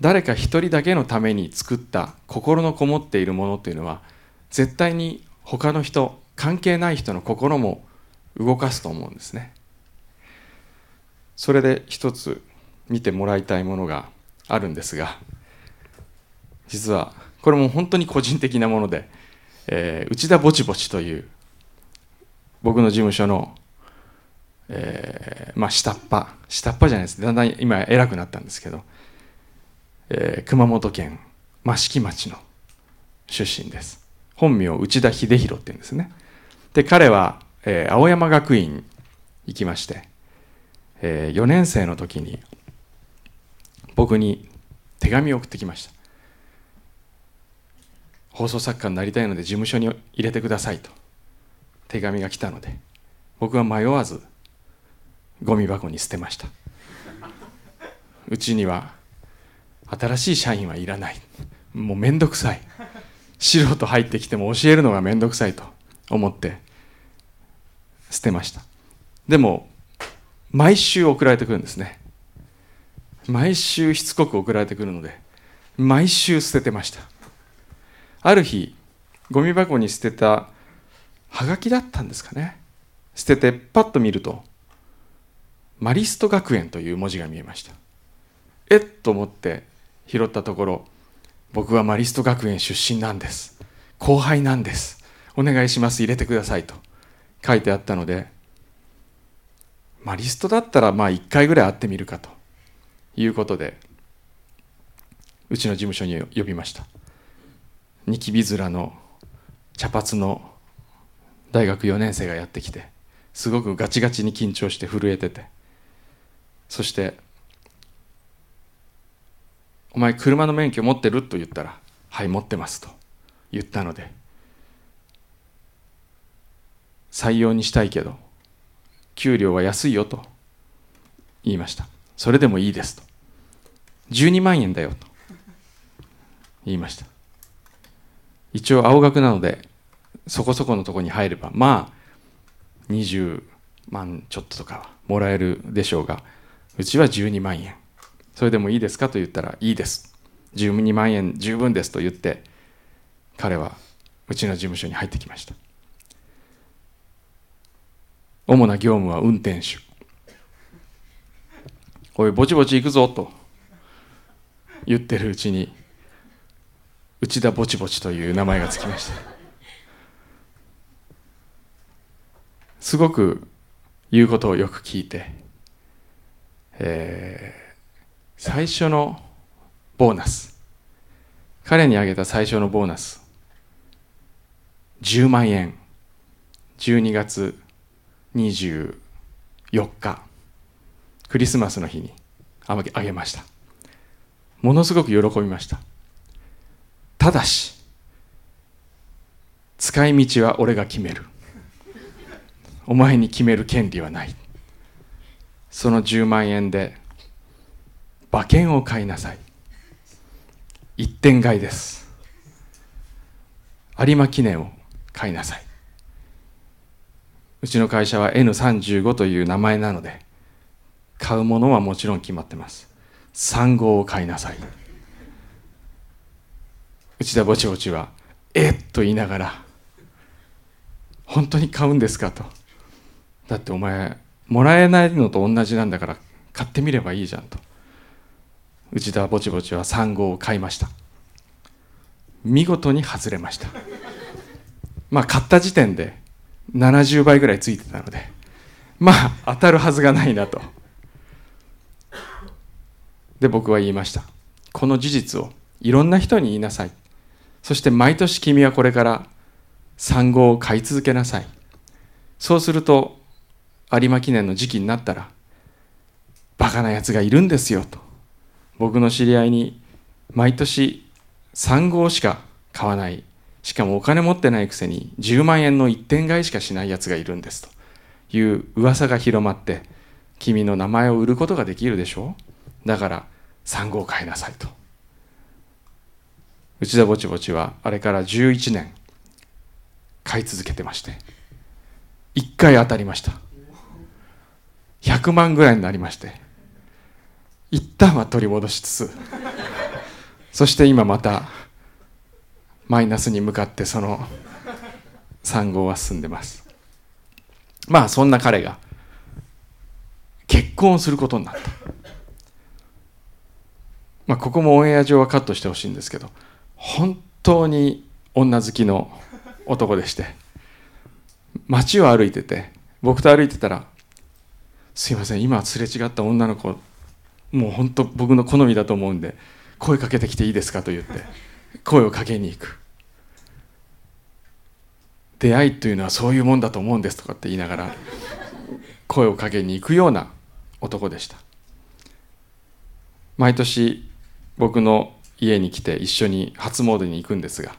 誰か一人だけのために作った心のこもっているものっていうのは絶対に他の人関係ない人の心も動かすと思うんですね。それで一つ見てもらいたいものがあるんですが実はこれも本当に個人的なもので、えー、内田ぼちぼちという僕の事務所の、えー、まあ下っ端下っ端じゃないです。だんだん今偉くなったんですけど、えー、熊本県益城町の出身です。本名内田秀弘っていうんですね。で彼は、えー、青山学院行きまして、えー、4年生の時に僕に手紙を送ってきました。放送作家になりたいので事務所に入れてくださいと手紙が来たので僕は迷わずゴミ箱に捨てました。うちには新しい社員はいらない。もうめんどくさい。素人入ってきても教えるのがめんどくさいと思って捨てました。でも毎週送られてくるんですね。毎週しつこく送られてくるので毎週捨ててました。ある日ゴミ箱に捨てたはがきだったんですかね。捨ててパッと見るとマリスト学園という文字が見えました。えっと思って拾ったところ僕はマリスト学園出身なんです。後輩なんです。お願いします。入れてくださいと。書いてあったのでマリストだったらまあ1回ぐらい会ってみるかと。いうことでうちの事務所に呼びました。ニキビ面の茶髪の大学4年生がやってきてすごくガチガチに緊張して震えてて。そして「お前車の免許持ってる?」と言ったら「はい持ってます」と言ったので採用にしたいけど給料は安いよと言いました。それでもいいですと。12万円だよと言いました。一応青学なのでそこそこのとこに入ればまあ20万ちょっととかはもらえるでしょうがうちは12万円。それでもいいですかと言ったらいいです。12万円十分ですと言って彼はうちの事務所に入ってきました。主な業務は運転手。おいぼちぼち行くぞと。言ってるうちに内田ぼちぼちという名前がつきました。すごく言うことをよく聞いて、えー、最初のボーナス。彼にあげた最初のボーナス。10万円。12月24日。クリスマスの日にあげました。ものすごく喜びました。ただし使い道は俺が決める。お前に決める権利はない。その10万円で馬券を買いなさい。一点買いです。有馬記念を買いなさい。うちの会社は N35 という名前なので買うものはもちろん決まってます。3号を買いなさい。内田ぼちぼちは「えっ!」と言いながら「本当に買うんですか?」と「だってお前もらえないのと同じなんだから買ってみればいいじゃん」と。内田ぼちぼちは3号を買いました。見事に外れました。まあ買った時点で70倍ぐらいついてたのでまあ当たるはずがないなと。で僕は言いました。この事実をいろんな人に言いなさい。そして毎年君はこれから産後を買い続けなさい。そうすると有馬記念の時期になったらバカなやつがいるんですよと。僕の知り合いに毎年3号しか買わない。しかもお金持ってないくせに10万円の一点買いしかしないやつがいるんですという噂が広まって君の名前を売ることができるでしょ？うだから3号買いなさいと。内田ぼちぼちはあれから11年買い続けてまして1回当たりました。100万ぐらいになりまして。一旦は取り戻しつつそして今またマイナスに向かってその3号は進んでます。まあそんな彼が結婚をすることになった。まあここもオンエア上はカットしてほしいんですけど本当に女好きの男でして街を歩いてて僕と歩いてたら「すいません今すれ違った女の子もう本当僕の好みだと思うんで声かけてきていいですか?」と言って声をかけに行く。出会いというのはそういうもんだと思うんですとかって言いながら声をかけに行くような男でした。毎年僕の家に来て一緒に初詣に行くんですが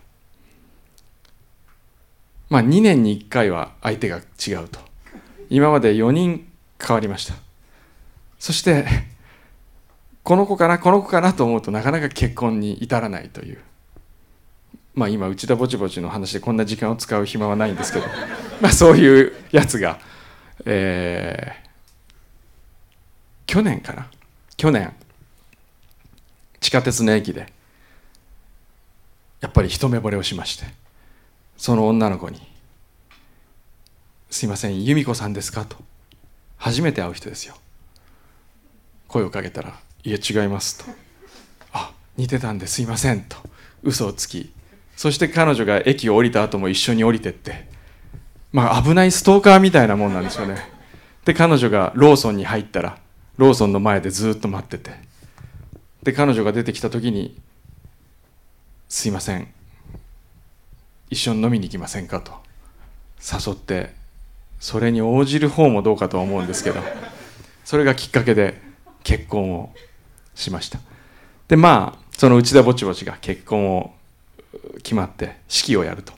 まあ2年に1回は相手が違うと。今まで4人変わりました。そしてこの子かなこの子かなと思うとなかなか結婚に至らないという。まあ今内田ぼちぼちの話でこんな時間を使う暇はないんですけど。まあそういうやつが、えー、去年かな。去年。地下鉄の駅でやっぱり一目惚れをしまして。その女の子に「すいません由美子さんですか?」と。初めて会う人ですよ。声をかけたら「いえ違います」と「あ似てたんですいません」と。嘘をつき。そして彼女が駅を降りた後も一緒に降りてって。まあ危ないストーカーみたいなもんなんですよね。で彼女がローソンに入ったらローソンの前でずっと待ってて。で彼女が出てきた時に「すいません。一緒に飲みに行きませんか?」と。誘ってそれに応じる方もどうかとは思うんですけど。それがきっかけで結婚をしました。でまあその内田ぼちぼちが結婚を決まって式をやると。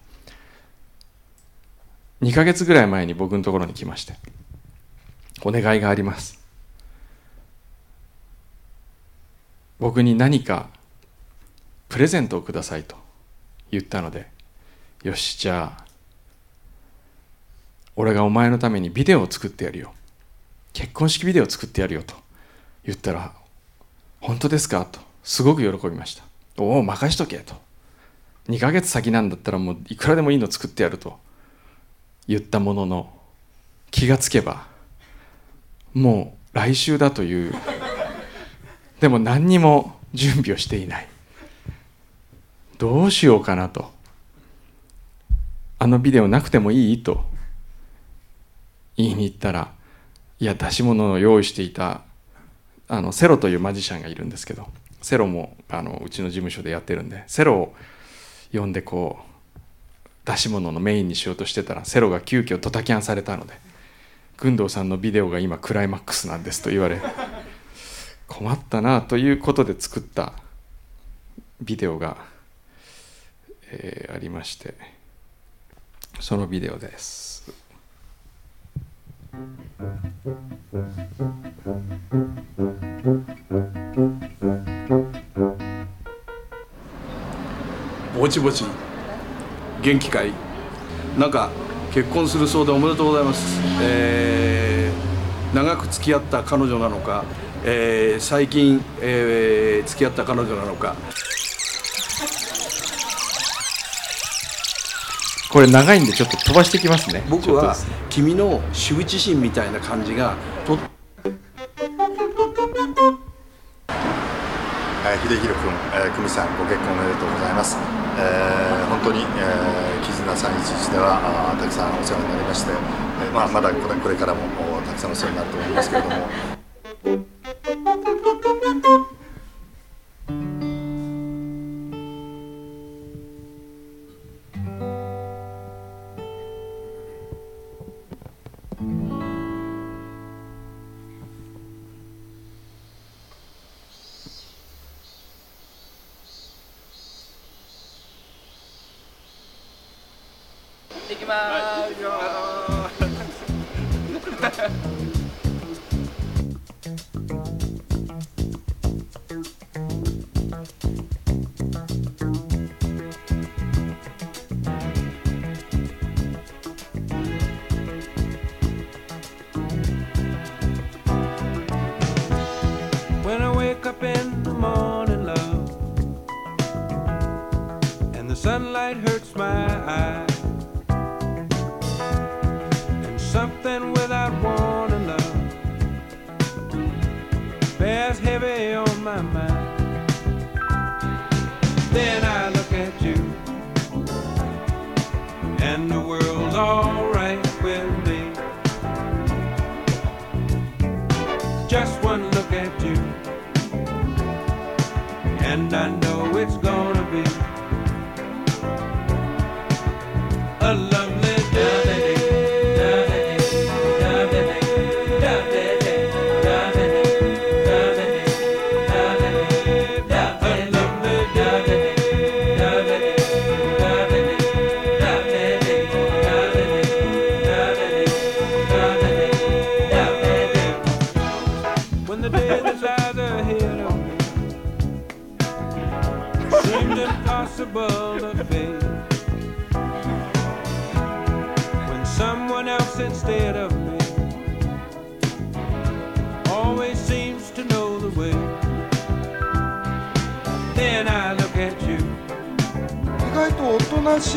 2ヶ月ぐらい前に僕のところに来まして。お願いがあります。僕に何かプレゼントをくださいと言ったのでよしじゃあ俺がお前のためにビデオを作ってやるよ。結婚式ビデオを作ってやるよと言ったら本当ですか？と。すごく喜びました。おお任しとけと。2ヶ月先なんだったらもういくらでもいいの作ってやると。言ったものの気がつけばもう来週だという。でも何にも準備をしていない。どうしようかなと。あのビデオなくてもいい？と。言いに行ったらいや出し物を用意していたあのセロというマジシャンがいるんですけどセロもあのうちの事務所でやってるんでセロを呼んでこう出し物のメインにしようとしてたらセロが急遽ドタキャンされたので「工藤さんのビデオが今クライマックスなんです」と言われ困ったなということで作ったビデオが、えー、ありましてそのビデオです。ぼちぼち元気かい？なんか結婚するそうでおめでとうございます、えー、長く付き合った彼女なのか、えー、最近、えー、付き合った彼女なのか。これ長いんでちょっと飛ばしてきますね。僕は君の羞恥心みたいな感じがと秀弘君、えー、久美さんご結婚おめでとうございます、えー、本当に、えー、絆311ではあたくさんお世話になりまして、えーまあ、まだこれこれからもたくさんお世話になると思いますけれども Just one look at you, and I know it's gonna be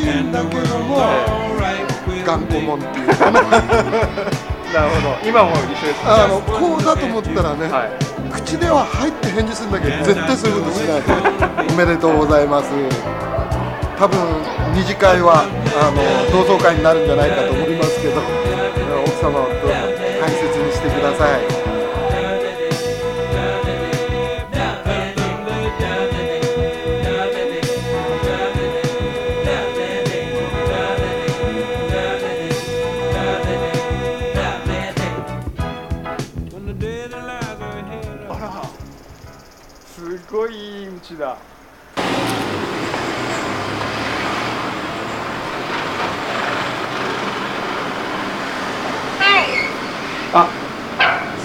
しい。ん and だ the けども頑固 me. 者っていう。かななるほど今も一緒です。あのこうだと思ったらね、はい口では「はい」って返事するんだけど絶対そういうことしない。おめでとうございます多分二次会はあの同窓会になるんじゃないかと思いますけど奥様をどうぞ大切にしてください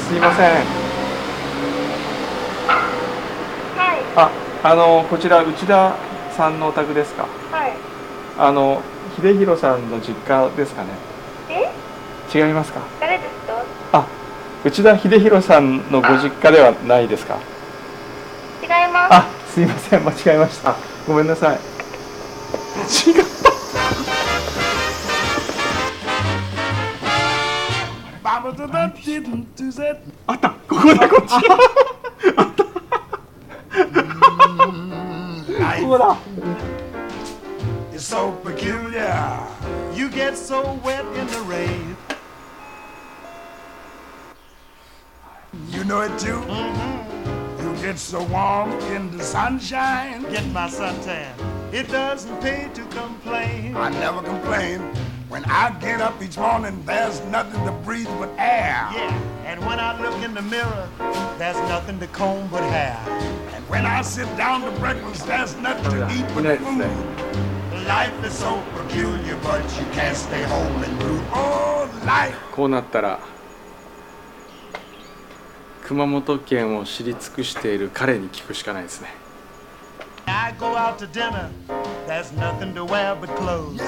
すいません。ああのこちら内田さんのお宅ですか？はい。あの秀弘さんの実家ですかね？え？違いますか？誰ですか？あ内田秀弘さんのご実家ではないですか？違います。あすいません。間違えました。ごめんなさい。違 ったあったここだこっちあったここだ It's so peculiar. You get so wet in the rain. You know it too? You get so warm in the sunshine. Get my suntan. It doesn't pay to complain. I never complain. When I get up each morning, there's nothing to breathe but air. Yeah, and when I look in the mirror, there's nothing to comb but hair. And when I sit down to breakfast, there's nothing to eat but Next food. Life is so peculiar, but you can't stay home and brood. Oh, life. こうなったら熊本県を知り尽くしている彼に聞くしかないですね I go out to dinner, there's nothing to wear but clothes.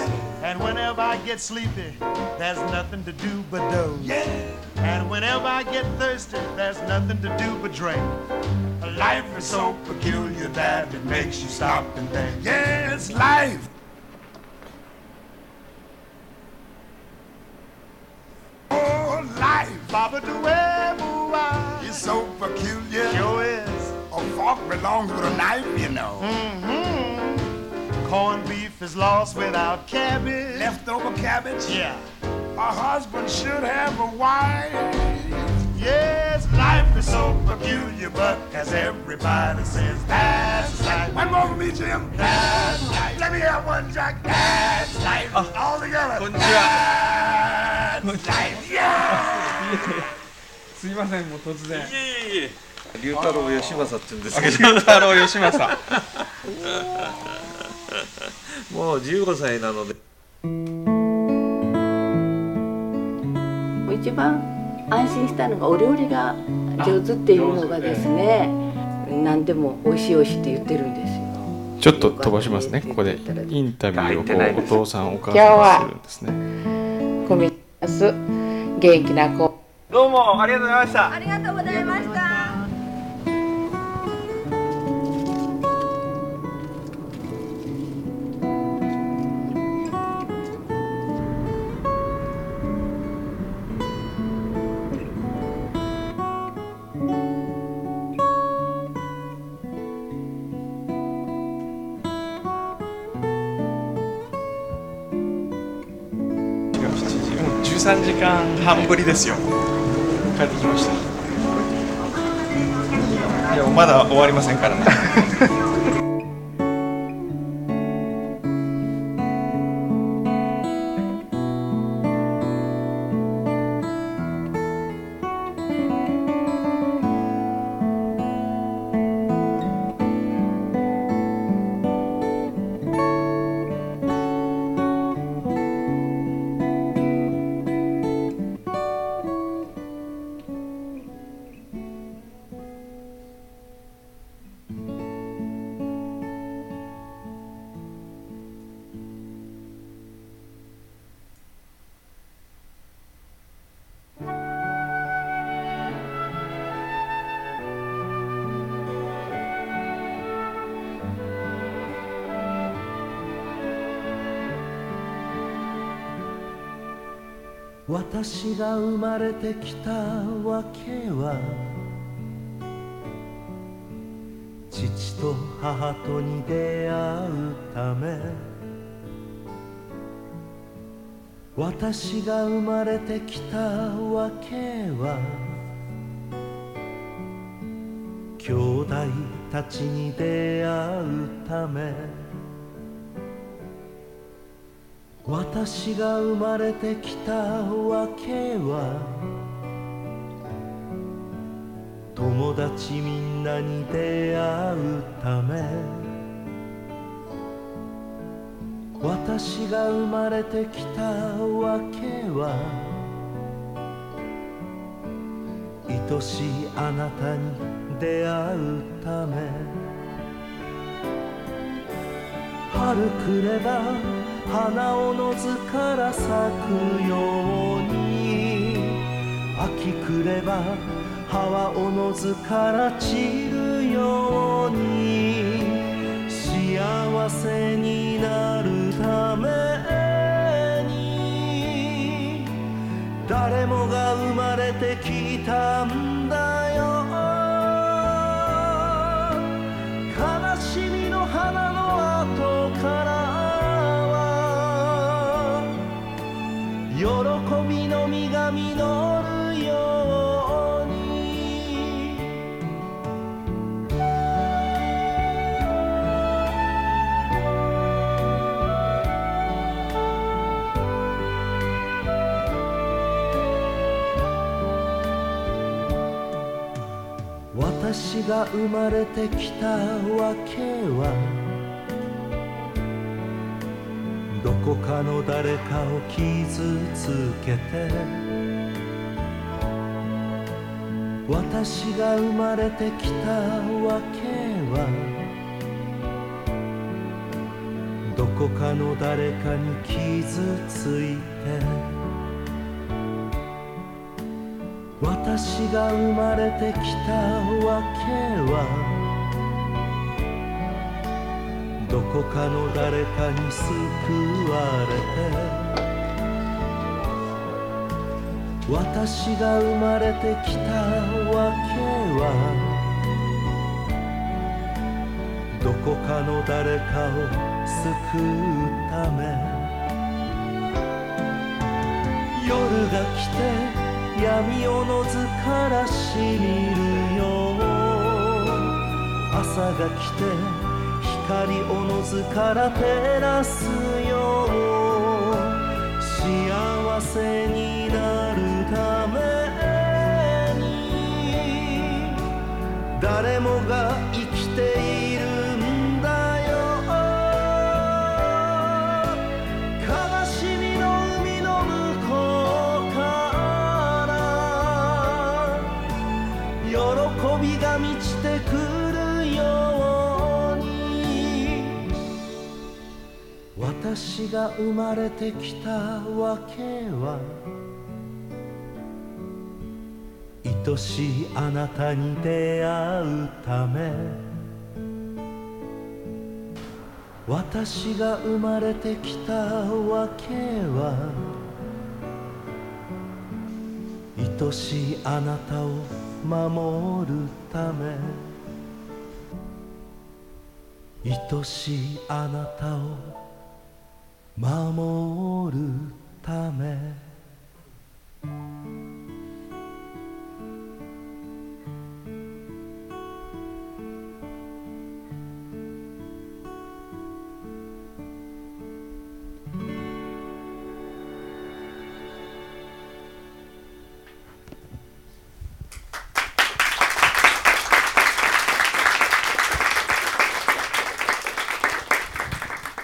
And whenever I get sleepy, there's nothing to do but doze. And whenever I get thirsty, there's nothing to do but drink. Life is so peculiar that it makes you stop and think. Yes, life. Oh, life Baba do wah. is so peculiar. Sure is. A fork belongs with a knife, you know. Mm-hmm. Corned beef is lost without cabbage. Leftover cabbage. Yeah. A husband should have a wife. Yes, Life is so peculiar, but as everybody says, that's life. One more for me, Jim. That's life. Let me have one, Jack. That's life. All together. That's life. Yeah. すいませんもう突然龍太郎義正って言うんですけど太郎義正 もう15歳なので。一番安心したのがお料理が上手っていうのがですね何でも美味しい美味しいって言ってるんですよ。ちょっと飛ばしますね。ここでインタビューをこうお父さんお母さんがするんですね。元気な子。どうもありがとうございました。ありがとうございました。13時間半ぶりですよ。帰ってきました。いやまだ終わりませんからね 私が生まれてきたわけは父と母とに出会うため私が生まれてきたわけは兄弟たちに出会うため私が生まれてきたわけは友達みんなに出会うため。私が生まれてきたわけは愛しいあなたに出会うため。春来れば花をのずから咲くように秋来れば葉はおのずから散るように幸せになるために誰もが生まれてきたんだ私が生まれてきたわけはどこかの誰かを傷つけて私が生まれてきたわけはどこかの誰かに傷ついて私が生まれてきたわけはどこかの誰かに救われて私が生まれてきたわけはどこかの誰かを救うため夜が来て闇をのずからしみるよ朝が来て光おのずから照らすよ幸せになるために。誰もが私が生まれてきたわけは愛しいあなたに出会うため。私が生まれてきたわけは愛しいあなたを守るため。愛しいあなたを守るため。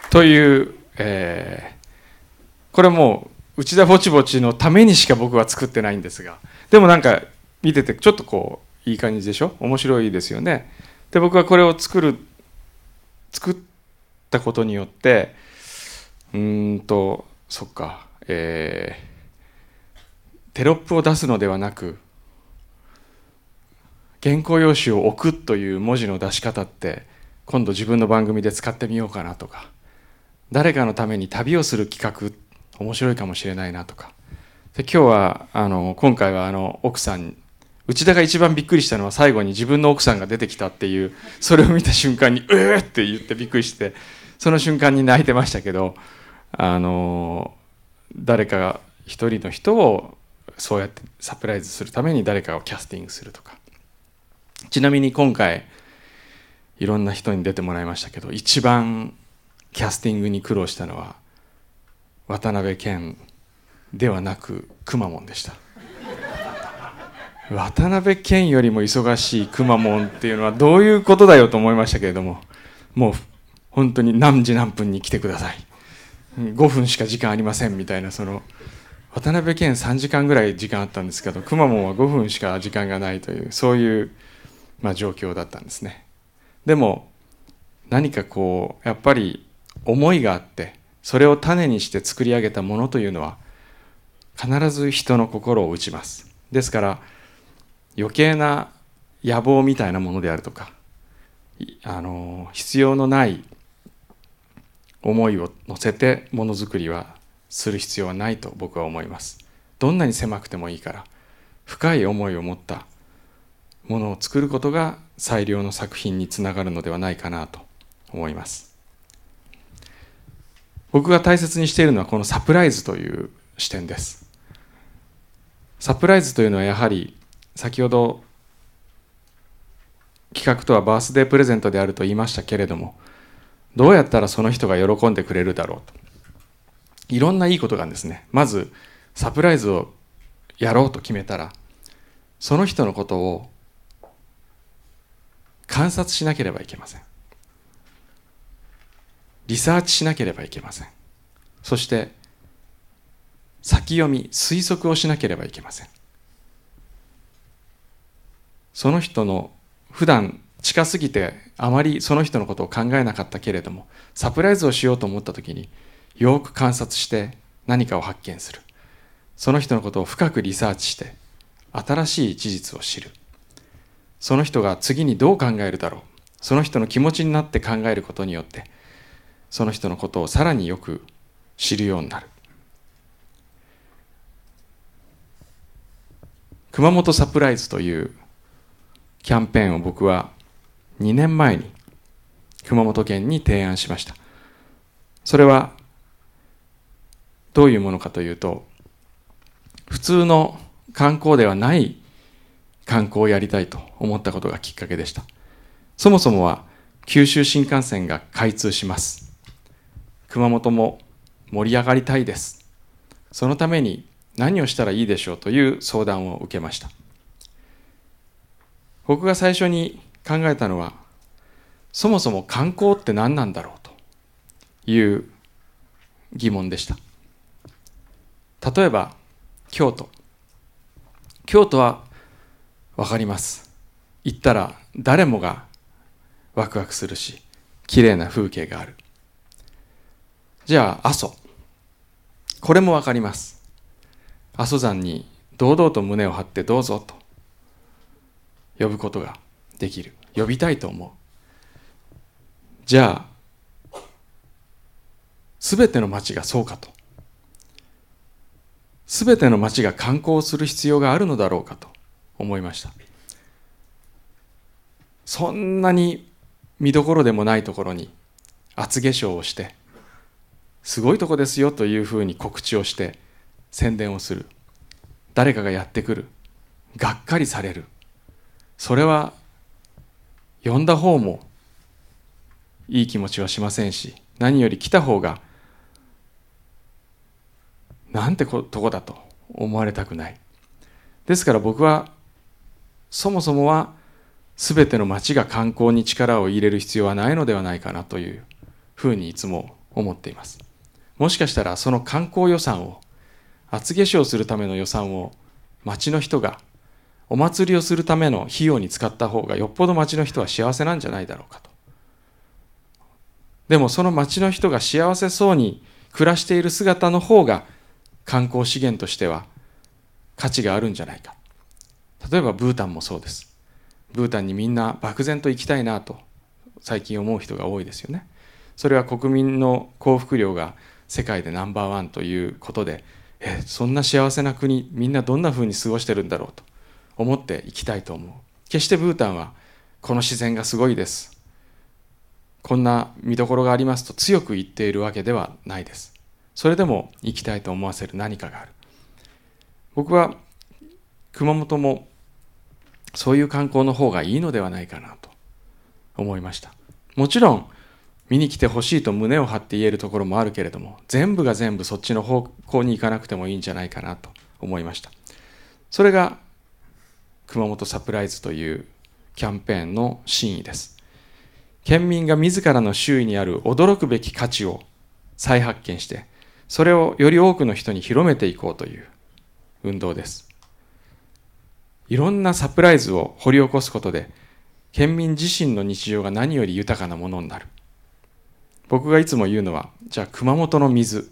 というこれもう内田ぼちぼちのためにしか僕は作ってないんですが。でもなんか見ててちょっとこういい感じでしょ？面白いですよね。で僕はこれを作る作ったことによってうーんとそっかえーテロップを出すのではなく原稿用紙を置くという文字の出し方って今度自分の番組で使ってみようかなとか誰かのために旅をする企画って面白いかもしれないなとかで今日はあの今回はあの奥さん内田が一番びっくりしたのは最後に自分の奥さんが出てきたっていうそれを見た瞬間に「うー!」って言ってびっくりしてその瞬間に泣いてましたけどあの誰かが一人の人をそうやってサプライズするために誰かをキャスティングするとかちなみに今回いろんな人に出てもらいましたけど一番キャスティングに苦労したのは渡辺謙ではなくくまモンでした。渡辺謙よりも忙しいくまモンっていうのはどういうことだよと思いましたけれどももう本当に何時何分に来てください。5分しか時間ありませんみたいなその渡辺謙3時間ぐらい時間あったんですけどくまモンは5分しか時間がないというそういう、まあ、状況だったんですね。でも何かこうやっぱり思いがあってそれを種にして作り上げたものというのは必ず人の心を打ちます。ですから余計な野望みたいなものであるとかあの必要のない思いを乗せてものづくりはする必要はないと僕は思います。どんなに狭くてもいいから深い思いを持ったものを作ることが最良の作品につながるのではないかなと思います。僕が大切にしているのはこのサプライズという視点です。サプライズというのはやはり先ほど企画とはバースデープレゼントであると言いましたけれどもどうやったらその人が喜んでくれるだろうと。いろんないいことがんですね。まずサプライズをやろうと決めたらその人のことを観察しなければいけません。リサーチしなければいけません。そして先読み推測をしなければいけません。その人の普段近すぎてあまりその人のことを考えなかったけれどもサプライズをしようと思った時によく観察して何かを発見する。その人のことを深くリサーチして新しい事実を知る。その人が次にどう考えるだろう。その人の気持ちになって考えることによってその人のことをさらによく知るようになる。熊本サプライズというキャンペーンを僕は2年前に熊本県に提案しました。それはどういうものかというと普通の観光ではない観光をやりたいと思ったことがきっかけでした。そもそもは九州新幹線が開通します。熊本も盛り上がりたいです。そのために何をしたらいいでしょうという相談を受けました。僕が最初に考えたのはそもそも観光って何なんだろうという疑問でした。例えば京都。京都は分かります。行ったら誰もがワクワクするし綺麗な風景がある。じゃあ阿蘇。これも分かります。阿蘇山に堂々と胸を張ってどうぞと。呼ぶことができる。呼びたいと思う。じゃあ全ての町がそうかと。全ての町が観光する必要があるのだろうかと。思いました。そんなに見どころでもないところに厚化粧をしてすごいとこですよというふうに告知をして宣伝をする。誰かがやってくる。がっかりされる。それは呼んだ方もいい気持ちはしませんし何より来た方がなんてとこだと思われたくない。ですから僕はそもそもは全ての町が観光に力を入れる必要はないのではないかなというふうにいつも思っています。もしかしたらその観光予算を厚化粧するための予算を町の人がお祭りをするための費用に使った方がよっぽど町の人は幸せなんじゃないだろうかと。でもその町の人が幸せそうに暮らしている姿の方が観光資源としては価値があるんじゃないか。例えばブータンもそうです。ブータンにみんな漠然と行きたいなと最近思う人が多いですよね。それは国民の幸福量が世界でナンバーワンということでえそんな幸せな国みんなどんな風に過ごしてるんだろうと思っていきたいと思う。決してブータンはこの自然がすごいです。こんな見どころがありますと強く言っているわけではないです。それでも行きたいと思わせる何かがある。僕は熊本もそういう観光の方がいいのではないかなと思いました。もちろん見に来てほしいと胸を張って言えるところもあるけれども全部が全部そっちの方向に行かなくてもいいんじゃないかなと思いました。それが熊本サプライズというキャンペーンの真意です。県民が自らの周囲にある驚くべき価値を再発見してそれをより多くの人に広めていこうという運動です。いろんなサプライズを掘り起こすことで県民自身の日常が何より豊かなものになる。僕がいつも言うのはじゃあ熊本の水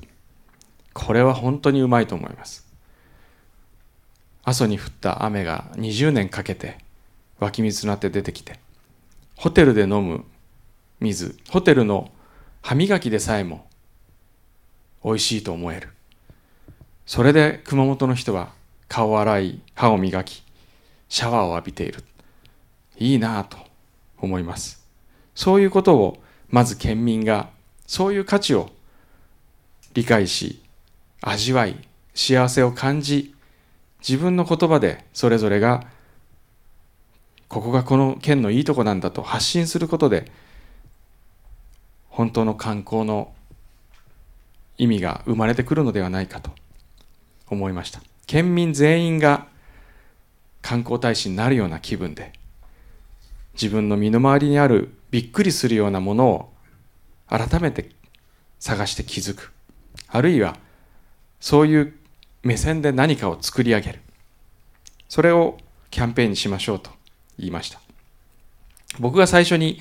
これは本当にうまいと思います。阿蘇に降った雨が20年かけて湧き水となって出てきてホテルで飲む水ホテルの歯磨きでさえも美味しいと思える。それで熊本の人は顔を洗い歯を磨きシャワーを浴びている。いいなぁと思います。そういうことをまず県民がそういう価値を理解し味わい幸せを感じ自分の言葉でそれぞれがここがこの県のいいとこなんだと発信することで本当の観光の意味が生まれてくるのではないかと思いました。県民全員が観光大使になるような気分で自分の身の回りにあるびっくりするようなものを改めて探して気づく。あるいはそういう目線で何かを作り上げる。それをキャンペーンにしましょうと言いました。僕が最初に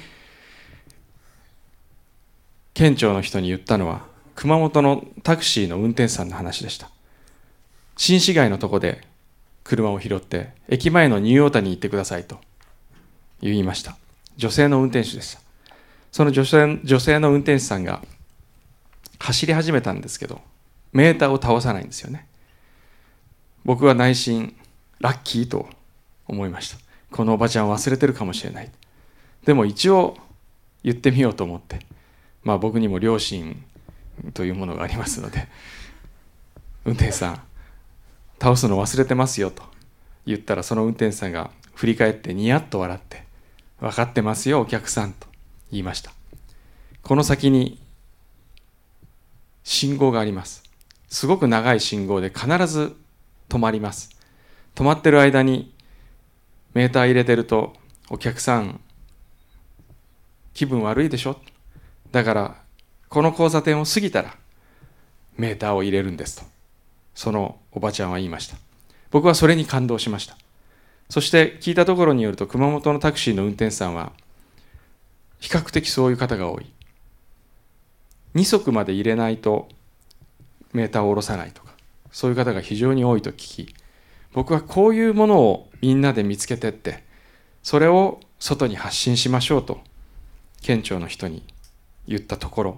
県庁の人に言ったのは熊本のタクシーの運転手さんの話でした。新市街のとこで車を拾って駅前のニューオータに行ってくださいと言いました。女性の運転手でした。その女性女性の運転手さんが走り始めたんですけどメーターを倒さないんですよね。僕は内心ラッキーと思いました。このおばちゃん忘れてるかもしれない。でも一応言ってみようと思ってまあ僕にも両親というものがありますので運転手さん倒すの忘れてますよと言ったらその運転手さんが振り返ってニヤッと笑って分かってますよお客さんと言いました。この先に信号があります。すごく長い信号で必ず止まります。止まってる間にメーター入れてるとお客さん気分悪いでしょ？だからこの交差点を過ぎたらメーターを入れるんですとそのおばちゃんは言いました。僕はそれに感動しました。そして聞いたところによると熊本のタクシーの運転手さんは比較的そういう方が多い。2足まで入れないとメーターを下ろさないとかそういう方が非常に多いと聞き僕はこういうものをみんなで見つけてってそれを外に発信しましょうと県庁の人に言ったところ